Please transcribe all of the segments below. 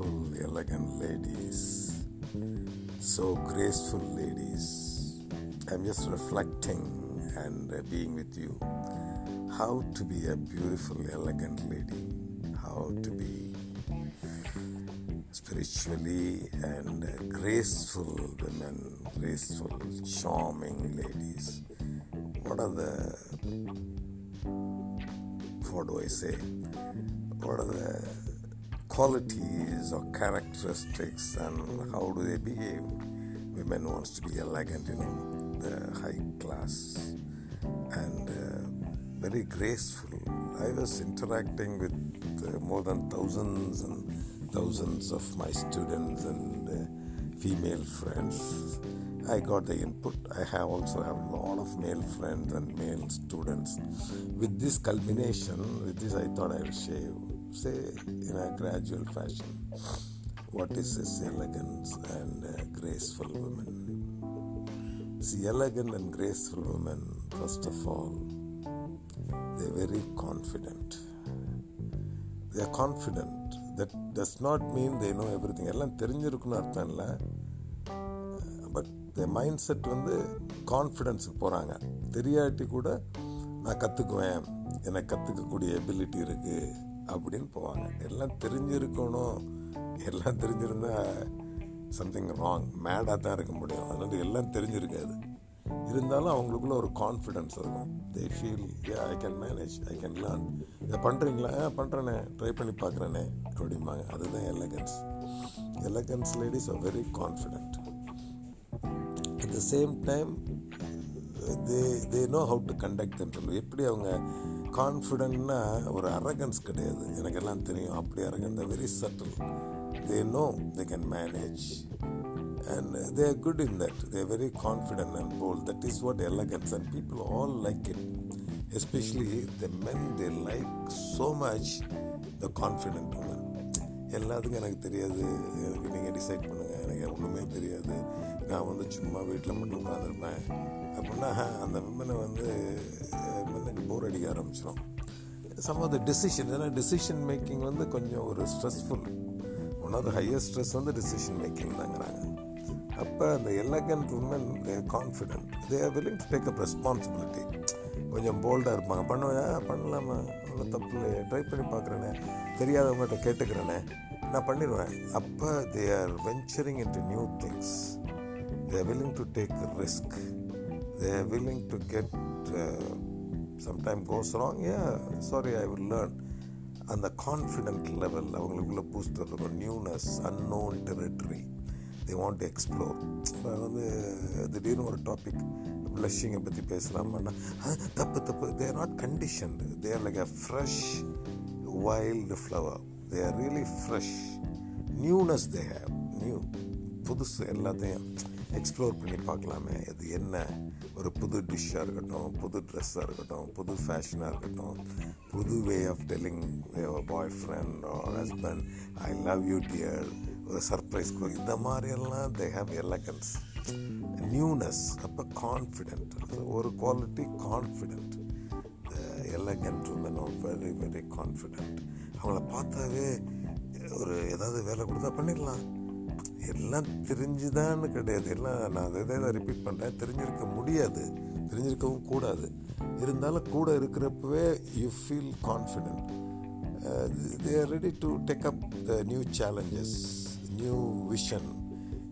beautiful, elegant ladies, so graceful ladies. I'm just reflecting and uh, being with you. How to be a beautiful, elegant lady, how to be spiritually and uh, graceful women, graceful, charming ladies. What are the, what do I say? What are the qualities or characteristics and how do they behave? Women wants to be elegant, you know, the high class and uh, very graceful. I was interacting with uh, more than thousands and thousands of my students and uh, female friends. I got the input. I have also have a lot of male friends and male students. With this culmination, with this, I thought I would share, say in a gradual fashion, what is this elegance and uh, graceful women? See, elegant and graceful women, first of all, they're very confident. They are confident. That does not mean they know everything. எல்லாம் தெரிஞ்சிருக்குன்னு அர்த்தம் இல்லை but the mind set வந்து கான்ஃபிடென்ஸுக்கு போகிறாங்க தெரியாட்டி கூட நான் கற்றுக்குவேன் எனக்கு கற்றுக்கக்கூடிய ability இருக்குது அப்படின்னு போவாங்க. எல்லாம் தெரிஞ்சிருக்கணும். எல்லாம் தெரிஞ்சிருந்தா சம்திங் ராங் மேடாக தான் இருக்க முடியும். அதனால எல்லாம் தெரிஞ்சிருக்காது. இருந்தாலும் அவங்களுக்குள்ள ஒரு கான்ஃபிடென்ஸ் இருக்கும். They feel a I can manage I can learn இதை பண்ணுறீங்களா பண்ணுறேனே ட்ரை பண்ணி பார்க்குறேனே. அப்படிம்பாங்க. அதுதான் elegance elegance ladies are very confident at the same time they they know how to conduct சொல்லு எப்படி அவங்க கான்ஃபிடென்ட்னா ஒரு அரகன்ஸ் கிடையாது. எனக்கு எல்லாம் தெரியும். அப்படி Arakan very subtle they know they can manage and they are good in that. They are very confident and bold. That is what elegance, and people all like it. Especially the men, they like so much the confident women. எல்லாத்துக்கும் எனக்கு தெரியாது. எனக்கு நீங்கள் decide பண்ணுங்கள் எனக்கு ஒன்றுமே தெரியாது. நான் வந்து சும்மா வீட்டில் மட்டும் உட்காந்துருப்பேன் அப்படின்னா அந்த விமனை வந்து விமனுக்கு போர் அடிக்க ஆரம்பிச்சிடும் சம் ஆஃப் த டெசிஷன் ஏன்னா டெசிஷன் மேக்கிங் வந்து கொஞ்சம் ஒரு stressful one of the highest stress வந்து டெசிஷன் மேக்கிங் தாங்கிறாங்க. அப்போ அந்த elegant woman they confident they are willing to take up responsibility கொஞ்சம் போல்டாக இருப்பாங்க. பண்ணுவேன் பண்ணலாமா? அவ்வளோ தப்பு இல்லை ட்ரை பண்ணி பார்க்குறேனே. தெரியாதவங்கள்ட்ட கேட்டுக்கிறேனே. நான் பண்ணிடுவேன் அப்போ they are venturing into new things they are willing to take risk they willing willing to uh, sometime goes wrong. Yeah sorry I will learn அந்த கான்ஃபிடென்ட் லெவல் அவங்களுக்குள்ள பூஸ்டர் இருக்கும் newness unknown territory they want explore இப்போ வந்து திடீர்னு ஒரு topic ப்ளஷிங்கை பற்றி பேசலாம்னா தப்பு தப்பு. They are not conditioned they are like a fresh wild flower they are really fresh newness they have new புதுசு எல்லாத்தையும். எக்ஸ்ப்ளோர் பண்ணி பார்க்கலாமே. அது என்ன? ஒரு புது டிஷ்ஷாக இருக்கட்டும் புது ட்ரெஸ்ஸாக இருக்கட்டும் புது ஃபேஷனாக இருக்கட்டும் புது way of telling boyfriend husband I love you dear ஒரு சர்ப்ரைஸ் இந்த மாதிரியெல்லாம் தே ஹாவ் எலகன்ஸ் நியூனஸ் அப்போ கான்ஃபிடென்ட் ஒரு quality confident elegant woman very very confident அவங்கள பார்த்தாவே ஒரு ஏதாவது வேலை கொடுத்தா பண்ணிடலாம். எல்லாம் தெரிஞ்சுதான்னு கிடையாது. எல்லாம் நான் அதை தான் ரிப்பீட் பண்ணுறேன் தெரிஞ்சிருக்க முடியாது. தெரிஞ்சிருக்கவும் கூடாது. இருந்தாலும் கூட இருக்கிறப்பவே you feel confident they are ready to take up the new challenges new vision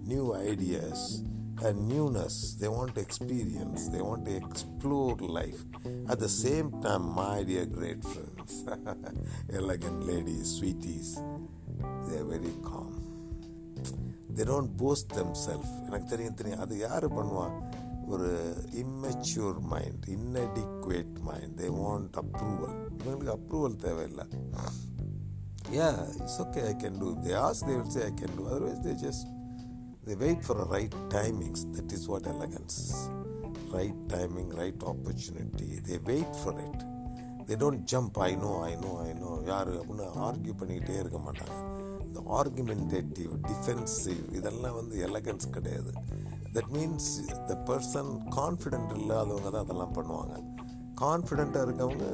new ideas and newness they want experience they want explore life at the same time my dear great friends elegant ladies sweeties they very calm they don't boost them self எனக்கு தெரியும் தெரியும். அது யார் பண்ணுவான் ஒரு immature mind inadequate mind they want approval இவங்களுக்கு approval தேவையில்லை. ஏ it's okay I can do they as they will say I can do otherwise they just they wait for a right timings that is what elegance right timing right opportunity they wait for it they don't jump I know I know I know யார் அப்படின்னு argue பண்ணிக்கிட்டே இருக்க மாட்டாங்க. இந்த argumentative defensive இதெல்லாம் வந்து elegance கிடையாது that means the person confident இல்லாதவங்க தான் அதெல்லாம் பண்ணுவாங்க கான்ஃபிடெண்ட்டாக இருக்கவங்க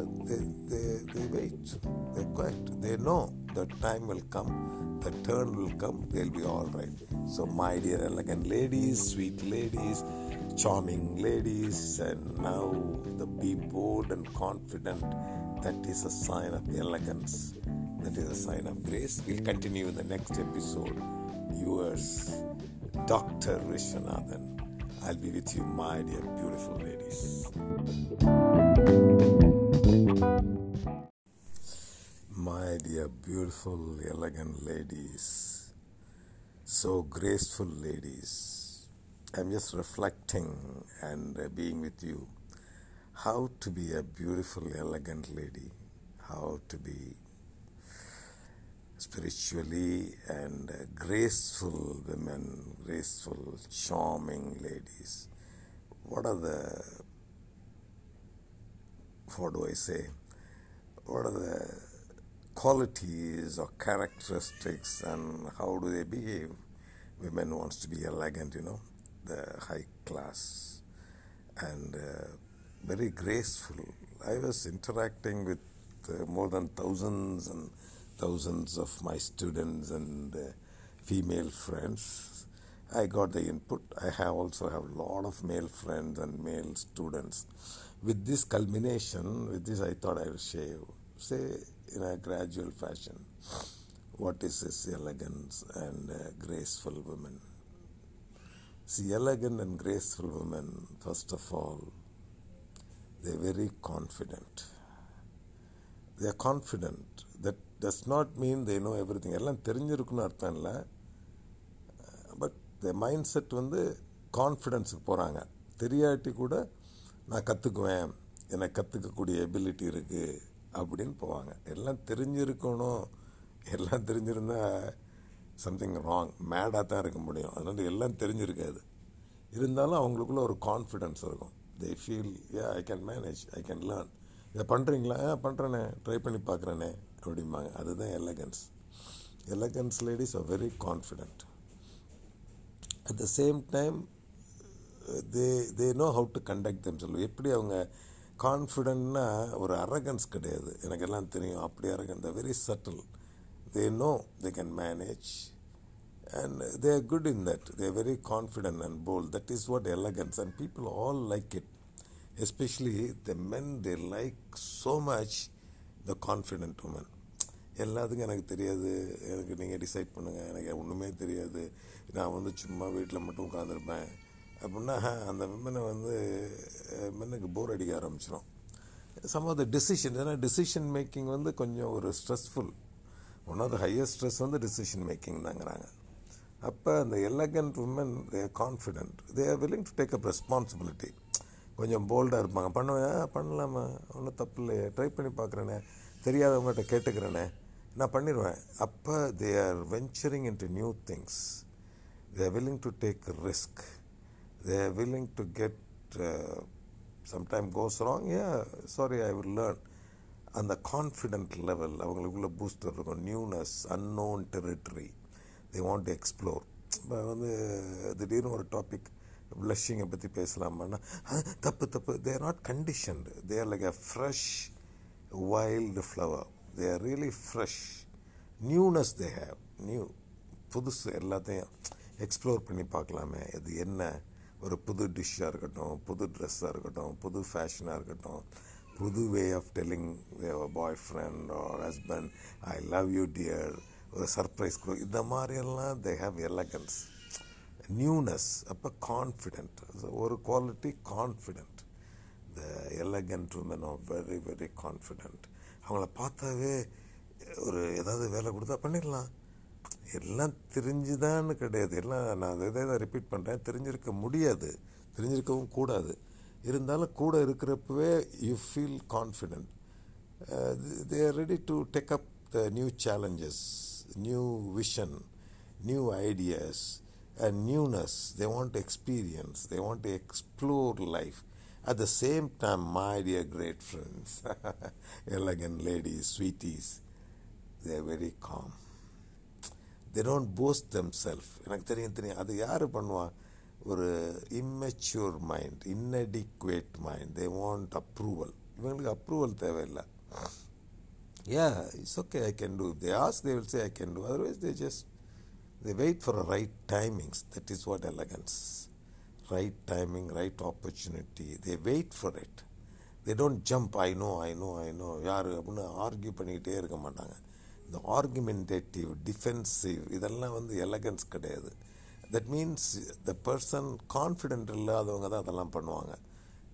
they wait they quiet they know the time will come the turn will come they'll be all right so my dear elegant ladies sweet ladies charming ladies and now the be bold and confident that is a sign of elegance That is a sign of grace. We'll continue in the next episode. Yours, Dr. Vishwanathan. I'll be with you, my dear beautiful ladies. My dear beautiful, elegant ladies, so graceful ladies. I'm just reflecting and uh, being with you how to be a beautiful, elegant lady, how to be spiritually and graceful women, graceful, charming ladies. What are the, what do I say? What are the qualities or characteristics and how do they behave? Women wants to be elegant, you know, the high class and uh, very graceful. I was interacting with uh, more than thousands and thousands of my students and female friends. I got the input. I have also have a lot of male friends and male students. With this culmination, with this, I thought I will share, say in a gradual fashion, what is this elegance and uh, graceful women. See, elegant and graceful women, first of all, they're very confident. They are confident. Does not mean they know everything எல்லாம் தெரிஞ்சிருக்குன்னு அர்த்தம் இல்லை. But the mind set வந்து கான்ஃபிடென்ஸுக்கு போகிறாங்க தெரியாட்டி கூட நான் கற்றுக்குவேன் எனக்கு கற்றுக்கக்கூடிய ability இருக்குது அப்படின்னு போவாங்க. எல்லாம் தெரிஞ்சிருக்கணும். எல்லாம் தெரிஞ்சிருந்தால் சம்திங் ராங் மேடாக தான் இருக்க முடியும். அதனால் எல்லாம் தெரிஞ்சிருக்காது. இருந்தாலும் அவங்களுக்குள்ள ஒரு கான்ஃபிடென்ஸ் இருக்கும். They feel A I can manage I can learn இதை பண்ணுறீங்களா ஏன் பண்ணுறேனே ட்ரை பண்ணி பார்க்குறேனே. அப்படிம்பாங்க. அதுதான் elegance elegance ladies are very confident at the same time they they know how to conduct themselves எப்படி அவங்க கான்ஃபிடென்ட்னா ஒரு அரகன்ஸ் கிடையாது. எனக்கு எல்லாம் தெரியும். அப்படி Arakan the very subtle they know they can manage and they are good in that they very confident and bold that is what elegance and people all like it especially the men they like so much the confident woman எல்லாத்துக்கும் எனக்கு தெரியாது. எனக்கு நீங்கள் decide பண்ணுங்கள் எனக்கு ஒன்றுமே தெரியாது. நான் வந்து சும்மா வீட்டில் மட்டும் உட்காந்துருப்பேன் அப்படின்னா அந்த விமனை வந்து மென்னுக்கு போர் அடிக்க ஆரம்பிச்சிடும் சம் ஆஃப் த டெசிஷன் ஏன்னா டெசிஷன் மேக்கிங் வந்து கொஞ்சம் ஒரு stressful one of the highest stress வந்து டெசிஷன் மேக்கிங் தாங்கிறாங்க. அப்போ அந்த elegant woman they are confident they are willing to take up responsibility கொஞ்சம் போல்டாக இருப்பாங்க. பண்ணுவேன் பண்ணலாமா? ஒன்றும் தப்பு இல்லையே. ட்ரை பண்ணி பார்க்குறேனே. தெரியாதவங்ககிட்ட கேட்டுக்கிறேனே. நான் பண்ணிடுவேன் அப்போ they are venturing in to new things they are willing to take risk they are willing to get sometime goes wrong A sorry I will learn அந்த கான்ஃபிடென்ட் லெவல் அவங்களுக்குள்ள பூஸ்டர் இருக்கும். Newness unknown territory they want to explore இப்போ வந்து திடீர்னு ஒரு topic ப்ளஷிங்கை பற்றி பேசலாமான்னா தப்பு தப்பு. They are not conditioned they are like a fresh wild flower they are really fresh newness they have new புதுசு எல்லாத்தையும் எக்ஸ்ப்ளோர் பண்ணி பார்க்கலாமே. இது என்ன? ஒரு புது டிஷ்ஷாக இருக்கட்டும் புது ட்ரெஸ்ஸாக இருக்கட்டும் புது ஃபேஷனாக இருக்கட்டும் புது way of telling boy friend or husband I love you dear ஒரு சர்ப்ரைஸ் கொடு இந்த மாதிரியெல்லாம் தே ஹாவ் எலகன்ஸ் நியூனஸ் அப்போ கான்ஃபிடென்ட் ஒரு quality confident the elegant woman are very very confident அவங்கள பார்த்தாவே ஒரு ஏதாவது வேலை கொடுத்தா பண்ணிடலாம். எல்லாம் தெரிஞ்சுதான்னு கிடையாது. எல்லாம் நான் அதை தான் ரிப்பீட் பண்ணுறேன் தெரிஞ்சிருக்க முடியாது. தெரிஞ்சிருக்கவும் கூடாது. இருந்தாலும் கூட இருக்கிறப்பவே you feel confident they are ready to take up the new challenges new vision new ideas and newness they want experience they want to explore life at the same time my dear great friends elegant ladies sweeties they are very calm they don't post them self எனக்கு தெரியும் தெரியும் அது யார் பண்ணுவா ஒரு immature mind inadequate mind they want approval இவங்களுக்கு approval தேவையில்லை yeah, it's okay, I can do. If they ask, they will say I can do. Otherwise, they just they wait for a right timings. That is what elegance. Right timing, right opportunity. They wait for it. They don't jump I know I know I know யார் அப்படின்னு argue பண்ணிக்கிட்டே இருக்க மாட்டாங்க. இந்த argumentative defensive இதெல்லாம் வந்து elegance கிடையாது. That means the person confident இல்லாதவங்க தான் அதெல்லாம் பண்ணுவாங்க.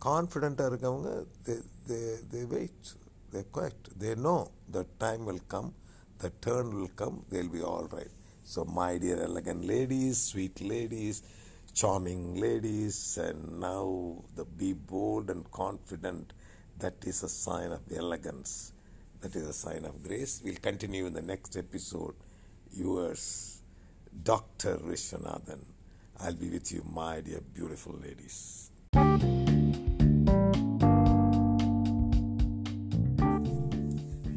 கான்ஃபிடென்ட்டாக இருக்கவங்க they they they wait they quiet they know the time will come the turn will come they'll be all right so my dear elegant ladies sweet ladies charming ladies and now the be bold and confident that is a sign of elegance. That is a sign of grace. We'll continue in the next episode. Yours dr vishwanathan i'll be with you my dear beautiful ladies.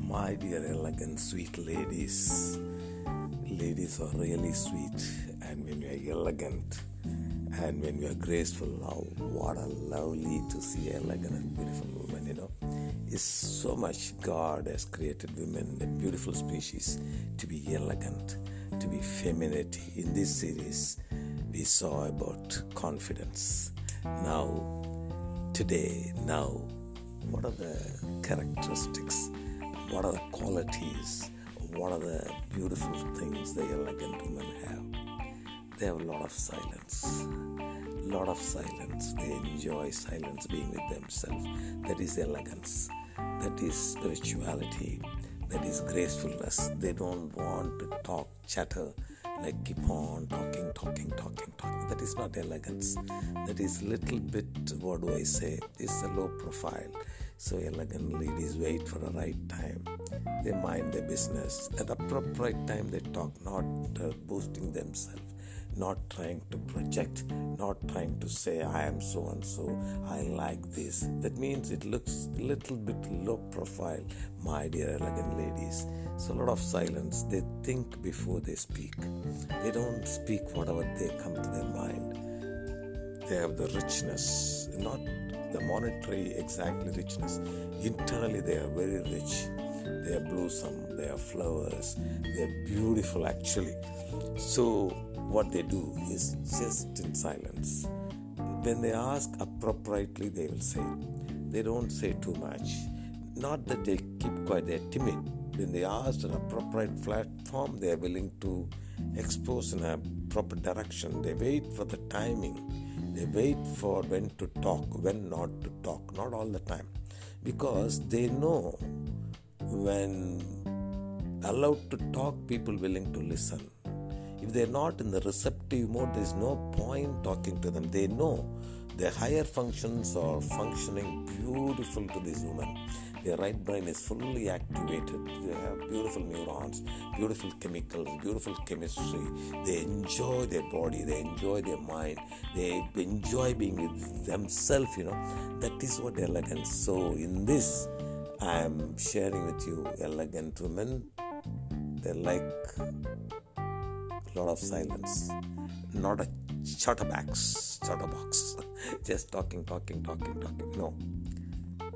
My dear elegant sweet ladies. Ladies are really sweet and when you are elegant and when we are graceful oh what a lovely to see elegant and beautiful woman you know. It's so much god has created women a beautiful species to be elegant to be feminine. In this series we saw about confidence. Now today now what are the characteristics? What are the qualities? What are the beautiful things the elegant women have they have a lot of silence. Lot of silence. They enjoy silence being with themselves. That is elegance. That is spirituality. That is gracefulness. They don't want to talk chatter like keep on talking talking talking talking. That is not elegance. That is little bit what do i say? It's a low profile. So elegant ladies wait for the right time. They mind their business. At the appropriate time they talk not uh, boosting themselves not trying to project, not trying to say I am so and so, I like this. That means it looks a little bit low profile, my dear elegant ladies. So a lot of silence. They think before they speak. They don't speak whatever they come to their mind. They have the richness, not the monetary exactly richness. Internally they are very rich. They are blossom, they are flowers, they are beautiful actually. So what they do is just in silence. When they ask appropriately, they will say. They don't say too much. Not that they keep quiet, they're timid. When they ask an appropriate platform, they are willing to expose in a proper direction. They wait for the timing. They wait for when to talk, when not to talk, not all the time. Because they know when allowed to talk, people willing to listen if they're not in the receptive mode, there's no point talking to them. They know their higher functions are functioning beautiful to this woman. Their right brain is fully activated. They have beautiful neurons, beautiful chemicals, beautiful chemistry. They enjoy their body, they enjoy their mind, they enjoy being with themselves, you know. That is what elegance. So, in this, I am sharing with you elegant women. They're like lot of silence, not a chatterbox, chatterbox, just talking, talking, talking, talking. No,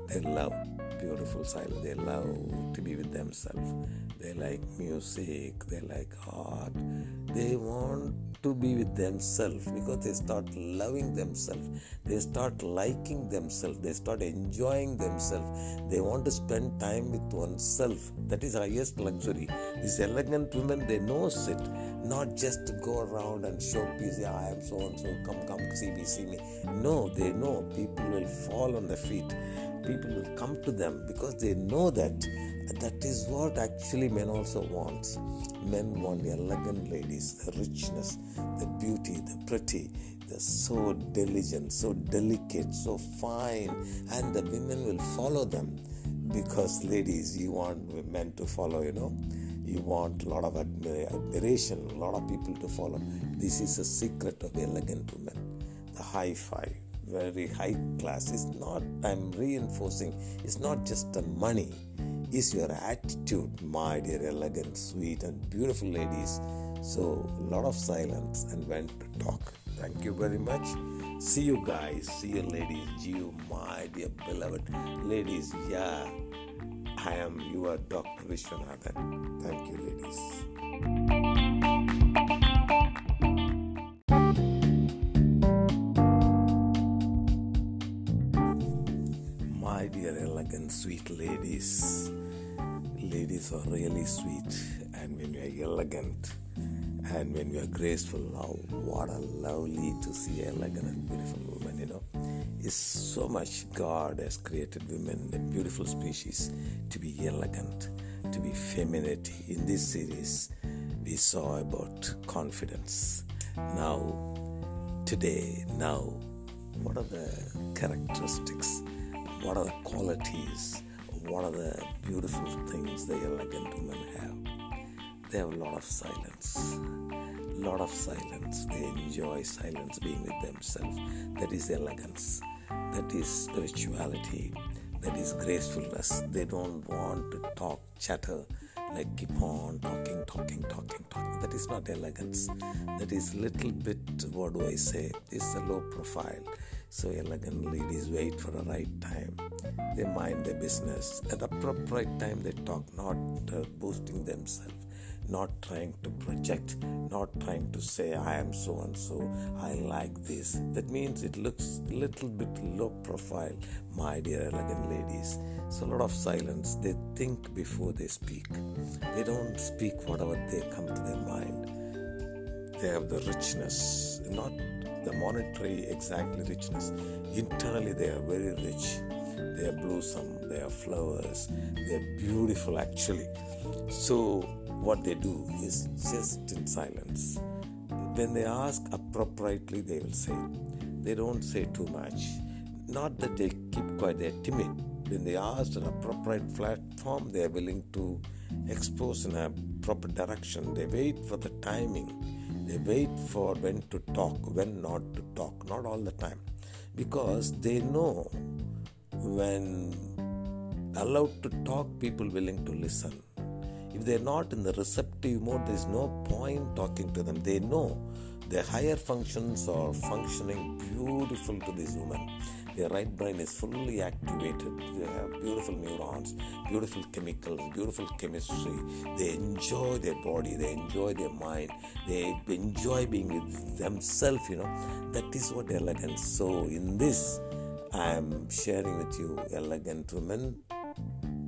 they love beautiful silence. They love to be with themselves. They like music. They like art. They want to be with themselves because they start loving themselves. They start liking themselves. They start enjoying themselves. They want to spend time with oneself. That is highest luxury. These elegant women, they know it. Not just to go around and show. Yeah, I am so and so. Come, come, see me, see me. No, they know people will fall on their feet. People will come to them because they know that that is what actually men also want. Men want the elegant ladies, the richness, the beauty, the pretty, the so diligent, so delicate, so fine, and the women will follow them because ladies, you want men to follow, you know. You want a lot of admiration, a lot of people to follow. This is a secret of elegant women. The high five, very high class is not, I'm reinforcing, it's not just the money it's your attitude, my dear, elegant, sweet, and beautiful ladies. So, a lot of silence and when to talk. Thank you very much. See you guys. See you, ladies. You, my dear beloved ladies. Yeah, I am your Dr. Vishwanathan. Thank you, ladies. Sweet ladies, ladies are really sweet, and when you are elegant and when you are graceful, oh, what a lovely to see elegant and beautiful woman, you know. It's so much God has created women, a beautiful species, to be elegant, to be feminine. In this series, we saw about confidence. Now, today, now, what are the characteristics? What are the qualities? What are the beautiful things the elegant women have? They have a lot of silence. Lot of silence. They enjoy silence, being with themselves. That is elegance. That is spirituality. That is gracefulness. They don't want to talk, chatter, like keep on talking, talking, talking, talking. That is not elegance. That is little bit, what do I say? It's a low profile. So elegant ladies wait for the right time. They mind their business. At appropriate time, they talk, not uh, boosting themselves, not trying to project, not trying to say I am so and so. I like this. That means it looks a little bit low profile, my dear elegant ladies. So a lot of silence. They think before they speak. They don't speak whatever they come to their mind. They have the richness, not the monetary exactly richness. Internally, they are very rich. They are blossom, they are flowers, they are beautiful actually. So, what they do is just in silence. When they ask appropriately, they will say. They don't say too much. Not that they keep quiet, they are timid. When they ask an appropriate platform, they are willing to expose in a proper direction. They wait for the timing. They wait for when to talk, when not to talk, not all the time. Because they know when allowed to talk, people willing to listen. If they're not in the receptive mode, there's no point talking to them. They know their higher functions are functioning beautiful to this woman. Their right brain is fully activated. They have beautiful neurons, beautiful chemicals, beautiful chemistry. They enjoy their body, they enjoy their mind, they enjoy being with themselves, you know. That is what elegance. So, in this, I am sharing with you elegant women.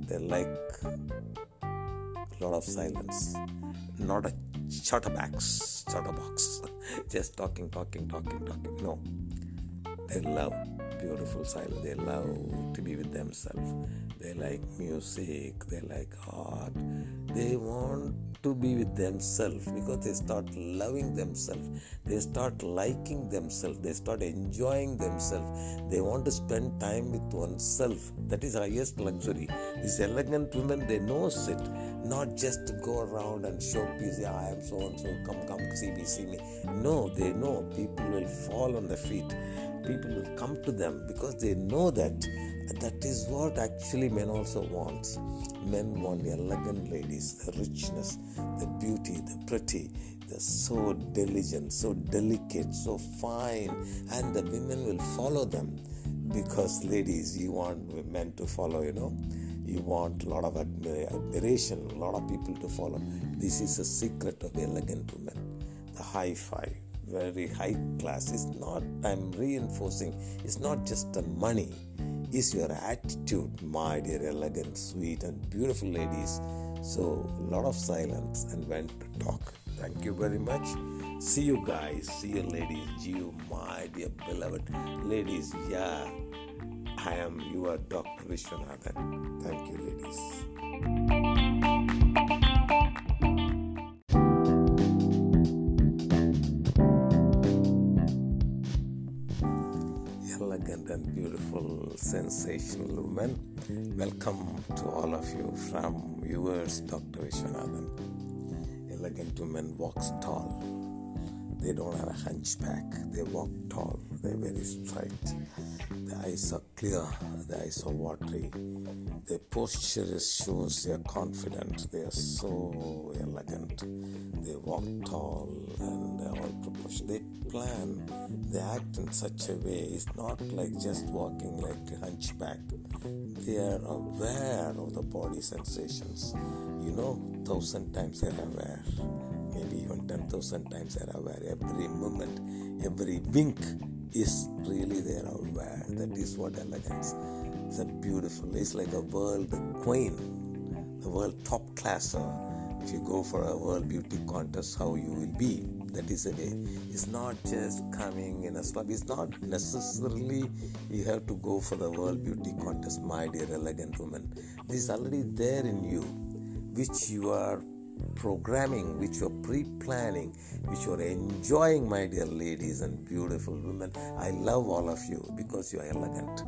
They like a lot of silence, not a chatterbox, chatterbox, just talking, talking, talking, talking. No, they love beautiful silence. They love to be with themselves. They like music. They like art. They want to be with themselves because they start loving themselves. They start liking themselves. They start enjoying themselves. They want to spend time with oneself. That is highest luxury. These elegant women, they know it. Not just to go around and show peace. Yeah, I am so and so. Come, come, see me, see me. No, they know people will fall on their feet people will come to them because they know that that is what actually men also want. Men want the elegant ladies, the richness, the beauty, the pretty, the so diligent, so delicate, so fine, and the women will follow them because ladies, you want men to follow, you know. You want a lot of admiration, a lot of people to follow. This is a secret of elegant women. The high five very high class. Is not i'm reinforcing it's not just the money it's your attitude my dear elegant sweet and beautiful ladies. So a lot of silence and when to talk. Thank you very much. See you guys see you ladies you my dear beloved ladies. Yeah i am your dr vishwanathan thank you ladies beautiful, sensational woman. Welcome to all of you from yours, Dr. Vishwanathan. Elegant woman walks tall. They don't have a hunchback. They walk tall. They're very straight. The eyes are clear. The eyes are watery. their posture shows they are confident, they are so elegant, they walk tall and they are all proportioned. They plan, they act in such a way, it's not like just walking like a hunchback. They are aware of the body sensations. You know, thousand times they are aware, maybe even ten thousand times they are aware. Every moment, every wink is really there aware. That is what elegance it's a beautiful, it's like a world queen, the world top classer. If you go for a world beauty contest, how you will be. That is a way. It's not just coming in a slum. It's not necessarily you have to go for the world beauty contest, my dear elegant woman. This is already there in you, which you are programming, which you're pre planning, which you're enjoying, my dear ladies and beautiful women. I love all of you because you are elegant.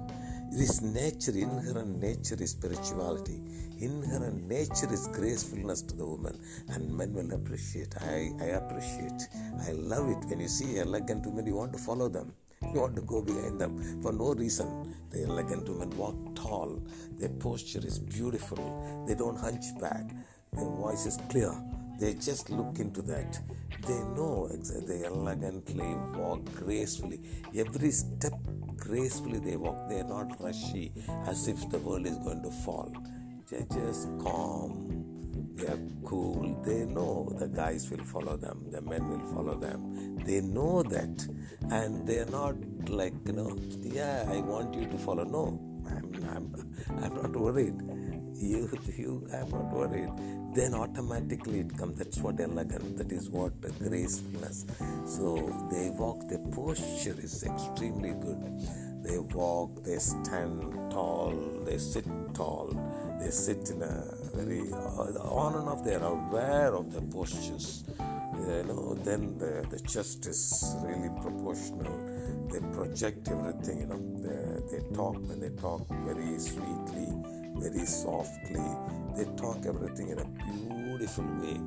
This nature, inherent nature is spirituality. Inherent nature is gracefulness to the woman, and men will appreciate. I, I appreciate. I love it. When you see elegant women, you want to follow them. You want to go behind them for no reason. The elegant women walk tall. Their posture is beautiful. They don't hunch back. Their voice is clear. They just look into that. They know exactly. They elegantly walk gracefully. Every step gracefully they walk. They are not rushy as if the world is going to fall. They're just calm. They are cool. They know the guys will follow them. The men will follow them. They know that. And they're not like, you know, yeah, I want you to follow. No, I'm, I'm, I'm not worried. You, you, I'm not worried then automatically it comes. That's what elegant, that is what gracefulness. So they walk, their posture is extremely good. They walk, they stand tall, they sit tall, they sit in a very, uh, on and off, they are aware of their postures. You know, then the, the chest is really proportional. They project everything, you know, they, they talk when they talk very sweetly, very softly they talk everything in a beautiful way.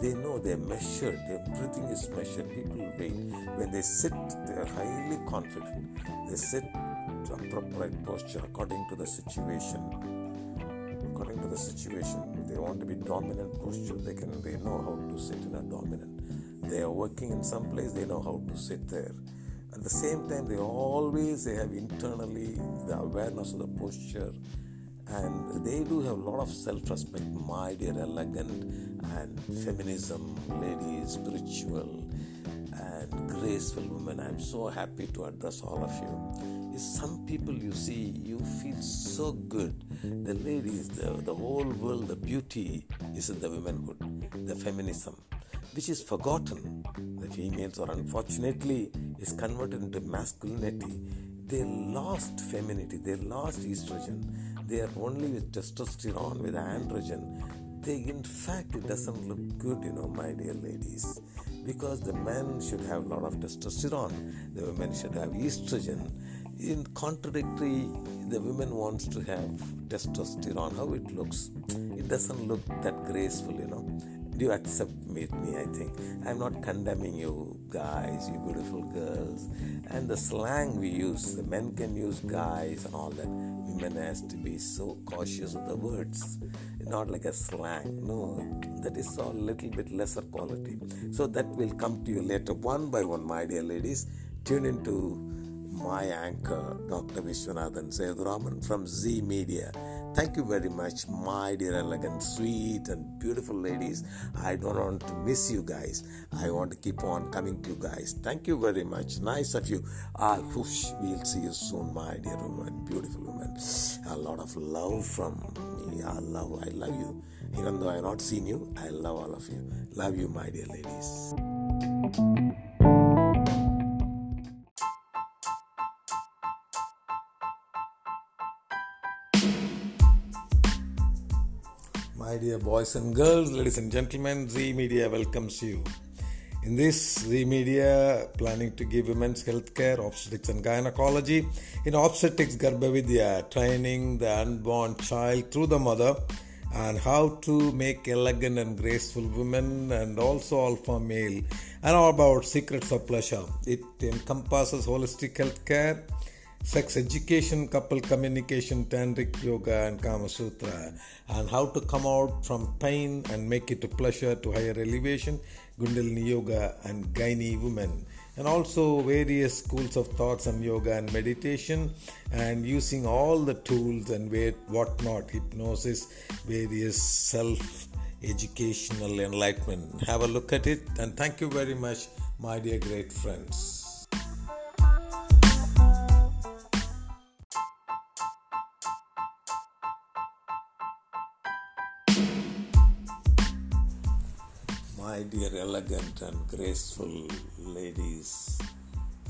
They know they're measured, everything is measured. People wait. When they sit, they are highly confident. They sit in appropriate posture according to the situation. According to the situation, they want to be dominant posture. They can they know how to sit in a dominant. They are working in some place. They know how to sit there. At the same time, they always they have internally the awareness of the posture and they do have a lot of self-respect my dear elegant and feminism ladies spiritual and graceful women i'm so happy to address all of you. Is some people you see you feel so good. The ladies the, the whole world the beauty is in the womanhood the feminism which is forgotten. The females are unfortunately is converted into masculinity. They lost femininity. They lost estrogen they are only with testosterone, with androgen. They, in fact, it doesn't look good, you know, my dear ladies, because the men should have a lot of testosterone, the women should have estrogen. In contradictory, the women wants to have testosterone. How it looks, it doesn't look that graceful, you know do you accept me i think i'm not condemning you guys you beautiful girls and the slang we use the men can use guys and all that women has to be so cautious of the words not like a slang no that is all a little bit lesser quality so that will come to you later one by one my dear ladies tune into my anchor, Dr. Vishwanathan Seduraman from Z Media. Thank you very much, my dear, elegant, sweet, and beautiful ladies. I don't want to miss you guys. I want to keep on coming to you guys. Thank you very much. Nice of you. Ah, whoosh, we'll see you soon, my dear woman, beautiful woman. A lot of love from me. I love, I love you. Even though I have not seen you, I love all of you. Love you, my dear ladies. My dear boys and girls, ladies and gentlemen, Z Media welcomes you. In this, Z Media planning to give women's health care, obstetrics and gynecology. In obstetrics, Garbhavidya, training the unborn child through the mother and how to make elegant and graceful women and also alpha male and all about secrets of pleasure. It encompasses holistic health care sex education, couple communication, tantric yoga, and Kama Sutra, and how to come out from pain and make it a pleasure to higher elevation, Kundalini Yoga, and Gynae women, and also various schools of thoughts on yoga and meditation, and using all the tools and whatnot, hypnosis, various self educational enlightenment. Have a look at it, and thank you very much, my dear great friends. My dear elegant and graceful ladies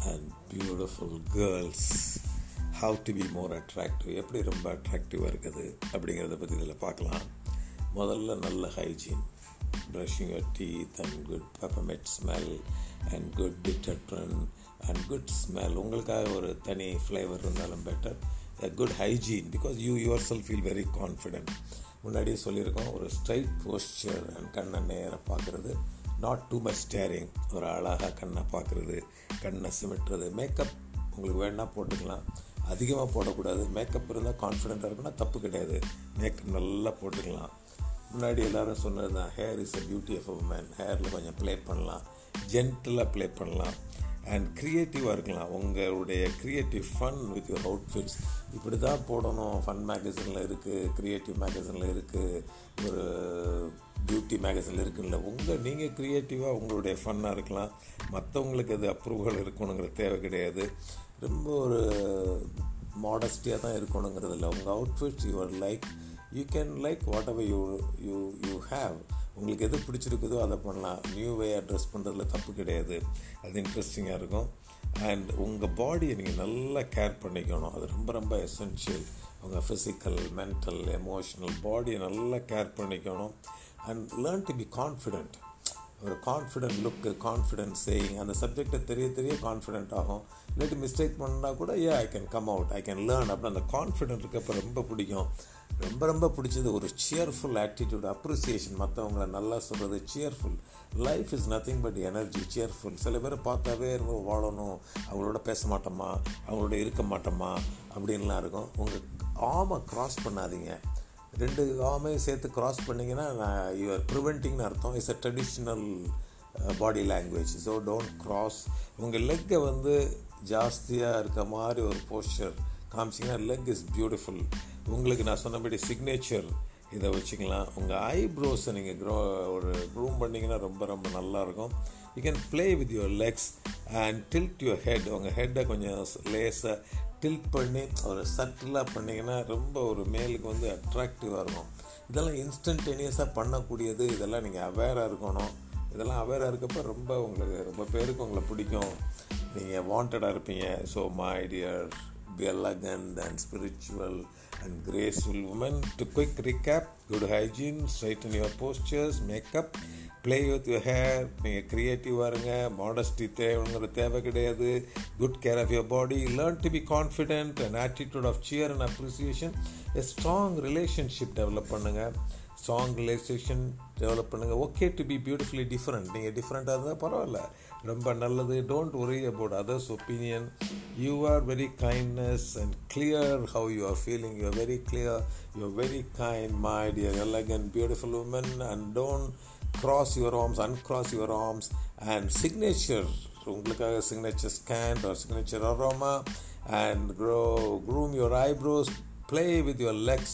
and beautiful girls. How to be more attractive எப்படி ரொம்ப அட்ராக்டிவாக இருக்குது அப்படிங்கிறத பற்றி இதில் பார்க்கலாம். முதல்ல நல்ல hygiene brushing your teeth and good peppermint smell and good detergent and good smell உங்களுக்காக ஒரு தனி ஃப்ளேவர் இருந்தாலும் better good hygiene because you yourself feel very confident முன்னாடியே சொல்லியிருக்கோம் ஒரு ஸ்ட்ரைட் போஸ்டர் அண்ட் கண்ணை நேராக பார்க்குறது. நாட் டூ மச் ஸ்டேரிங் ஒரு அழகாக கண்ணை பார்க்குறது கண்ணை சிமிட்டுறது. மேக்கப் உங்களுக்கு வேணால் போட்டுக்கலாம். அதிகமாக போடக்கூடாது. மேக்கப் இருந்தால் கான்ஃபிடெண்ட்டாக இருக்குன்னா தப்பு கிடையாது. மேக்கப் நல்லா போட்டுக்கலாம். முன்னாடி எல்லோரும் சொன்னது தான் hair is a beauty of a man ஹேரில் கொஞ்சம் ப்ளே பண்ணலாம். ஜென்டிலாக ப்ளே பண்ணலாம். அண்ட் க்ரியேட்டிவாக இருக்கலாம். உங்களுடைய creative fun with your outfits இப்படி தான் போடணும் ஃபன் மேகசினில் இருக்குது க்ரியேட்டிவ் மேகசினில் இருக்குது ஒரு பியூட்டி மேகசினில் இருக்குல்ல. உங்கள் நீங்கள் க்ரியேட்டிவாக உங்களுடைய ஃபன்னாக இருக்கலாம். மற்றவங்களுக்கு அது அப்ரூவல் இருக்கணுங்கிற தேவை கிடையாது. ரொம்ப ஒரு மாடஸ்டியாக தான் இருக்கணுங்கிறது இல்லை. உங்கள் outfits your like you can like whatever you you you have உங்களுக்கு எது பிடிச்சிருக்குதோ அதை பண்ணலாம். நியூ வேயாக ட்ரெஸ் பண்ணுறதுல தப்பு கிடையாது. அது இன்ட்ரெஸ்டிங்காக இருக்கும். அண்ட் உங்கள் பாடியை நீங்கள் நல்லா கேர் பண்ணிக்கணும். அது ரொம்ப ரொம்ப எசென்ஷியல் உங்கள் ஃபிசிக்கல் மென்டல் எமோஷனல் பாடியை நல்லா கேர் பண்ணிக்கணும். And learn to be confident ஒரு கான்ஃபிடென்ட் லுக்கு கான்ஃபிடென்ட் சேயிங் அந்த சப்ஜெக்டை தெரிய தெரிய கான்ஃபிடென்ட் ஆகும். இல்லாட்டி மிஸ்டேக் பண்ணால் கூட ஏ I can come out I can learn அப்படி அந்த கான்ஃபிடென்ட் இருக்கப்போ ரொம்ப பிடிக்கும். ரொம்ப ரொம்ப பிடிச்சது ஒரு சியர்ஃபுல் ஆட்டிடியூட் அப்ரிசியேஷன் மற்றவங்கள நல்லா சொல்கிறது cheerful life is nothing but energy cheerful சில பேர் பார்த்தாவே ரொம்ப வாழணும். அவங்களோட பேச மாட்டோமா? அவங்களோட இருக்க மாட்டோமா? அப்படின்லாம் இருக்கும். உங்கள் ஆமை க்ராஸ் பண்ணாதீங்க. ரெண்டு ஆமையும் சேர்த்து க்ராஸ் பண்ணிங்கன்னா யூஆர் ப்ரிவெண்டிங்னு அர்த்தம். It's uh, a traditional body language so don't cross உங்கள் லெக்கை வந்து ஜாஸ்தியாக இருக்க மாதிரி ஒரு போஸ்டர் காமிச்சிங்கன்னா லெக் இஸ் பியூட்டிஃபுல் உங்களுக்கு நான் சொன்னபடி சிக்னேச்சர் இதை வச்சுக்கலாம். உங்கள் ஐப்ரோஸை நீங்கள் க்ரோ ஒரு க்ரூம் பண்ணிங்கன்னா ரொம்ப ரொம்ப நல்லாயிருக்கும். You can play with your legs and tilt your head உங்கள் ஹெட்டை கொஞ்சம் லேஸாக டில்ட் பண்ணி ஒரு சட்டிலாக பண்ணிங்கன்னா ரொம்ப ஒரு மேலுக்கு வந்து அட்ராக்டிவாக இருக்கும். இதெல்லாம் இன்ஸ்டன்டேனியஸாக பண்ணக்கூடியது. இதெல்லாம் நீங்கள் அவேராக இருக்கணும். இதெல்லாம் அவேராக இருக்கப்போ ரொம்ப உங்களுக்கு ரொம்ப பேருக்கு உங்களை பிடிக்கும். நீங்கள் வாண்டடாக இருப்பீங்க. So my dear be and spiritual and graceful woman. To quick recap, good hygiene, straighten your postures, makeup, play with you hair நீங்கள் க்ரியேட்டிவாக இருங்க. மாடஸ்டி தேவைங்கிற தேவை கிடையாது. Good care of your body learn to be confident and attitude of cheer and appreciation a strong relationship develop பண்ணுங்கள் strong relation develop பண்ணுங்கள் okay to be beautifully different நீங்கள் டிஃப்ரெண்ட்டாக இருந்தால் பரவாயில்ல. ரொம்ப நல்லது. Don't worry about others opinion you are very kindness and clear how you are feeling you are very clear you are very kind my dear elegant beautiful woman and don't cross your arms uncross your arms and signature உங்களுக்காக signature scan or signature aroma and grow groom your eyebrows play with your legs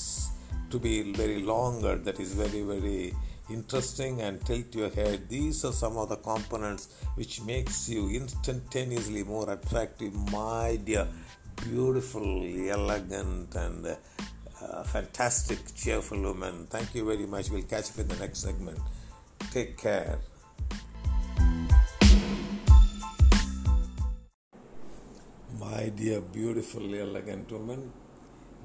to be very longer that is very very interesting and tilt your head these are some of the components which makes you instantaneously more attractive my dear beautiful elegant and uh, fantastic cheerful woman thank you very much we'll catch up in the next segment Take care. My dear, beautiful, elegant woman,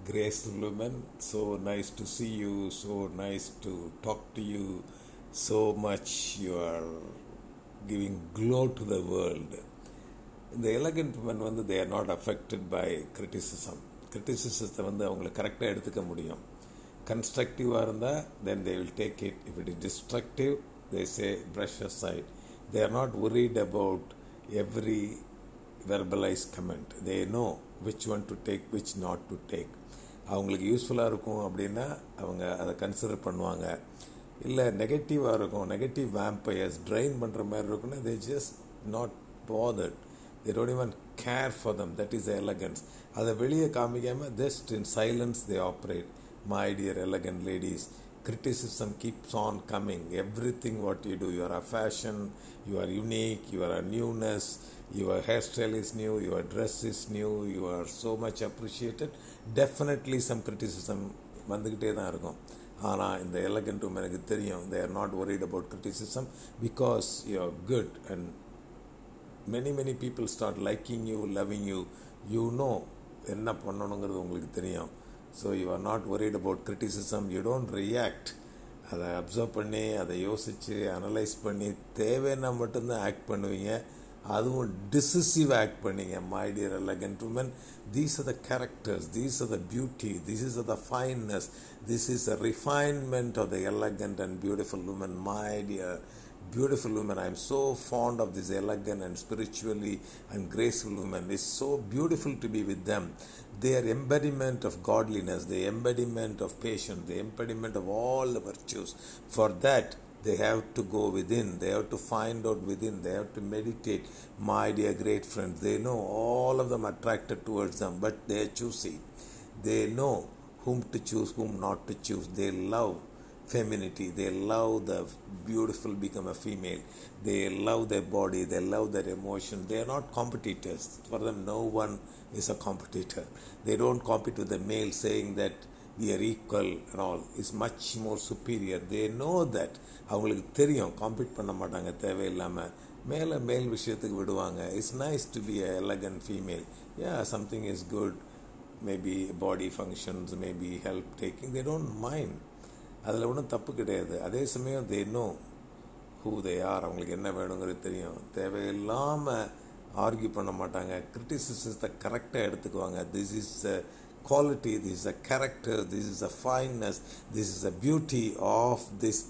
graceful woman, so nice to see you, so nice to talk to you, so much you are giving glow to the world. இந்த elegant woman வந்து they are not affected by criticism கிரிட்டிசிசத்தை வந்து அவங்களை கரெக்டாக எடுத்துக்க முடியும் கன்ஸ்ட்ரக்டிவாக இருந்தால் then they will take it if it is destructive they say brush side they are not worried about every verbalise comment they know which one to take which not to take அவங்களுக்கு யூஸ்ஃபுல்லாக இருக்கும் அப்படின்னா அவங்க அதை consider பண்ணுவாங்க. இல்லை நெகட்டிவாக இருக்கும். நெகட்டிவ் வேம்பயர்ஸ் ட்ரைன் பண்ணுற மாதிரி இருக்குன்னா they just not bothered they don't even care for them that is elegance அதை வெளியே காமிக்காமல் just in silence they operate my dear elegant ladies criticism keeps on coming everything what you do you are a fashion you are unique you are a newness your hairstyle is new your dress is new you are so much appreciated definitely some criticism வந்துக்கிட்டே தான் இருக்கும் ஆனால் இந்த elegant எனக்கு தெரியும் they are not worried about criticism because you are good and many many people start liking you loving you you know என்ன பண்ணணுங்கிறது உங்களுக்கு தெரியும் so you are not worried about criticism you don't react அதை observe பண்ணி அதை யோசித்து analyse பண்ணி தேவைன்னா மட்டும்தான் ஆக்ட் பண்ணுவீங்க. அதுவும் டிசிசிவ் ஆக்ட் பண்ணிங்க my dear woman these are the characters these are the beauty this is the fineness this is a refinement of the elegant and beautiful woman my dear beautiful women. I am so fond of this elegant and spiritually and graceful women. It's so beautiful to be with them. They are embodiment of godliness, the embodiment of patience, the embodiment of all the virtues. For that, they have to go within. They have to find out within. They have to meditate. My dear great friends, they know all of them attracted towards them, but they are choosy. They know whom to choose, whom not to choose. They love femininity. They love the beautiful become a female. They love their body. They love their emotion. They are not competitors. For them, no one is a competitor. They don't compete with the male saying that we are equal and all. is much more superior. They know that. அவங்களுக்கு தெரியும் compete பண்ண மாட்டாங்க தேவையில்லாமல் மேலே மேல் விஷயத்துக்கு விடுவாங்க it's nice to be a elegant female yeah something is good maybe body functions maybe help taking they don't mind அதில் ஒன்றும் தப்பு கிடையாது. அதே சமயம் they know who they are அவங்களுக்கு என்ன வேணுங்கிறது தெரியும். தேவையில்லாமல் ஆர்கியூ பண்ண மாட்டாங்க. கிரிட்டிசிசத்தை கரெக்டாக எடுத்துக்குவாங்க. This is a quality this is a character this is a fineness this is a beauty of this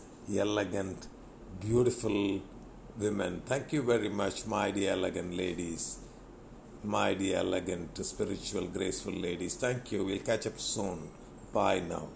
elegant beautiful women thank you very much my dear elegant ladies my dear elegant spiritual graceful ladies. Thank you. We'll catch up soon. Bye now.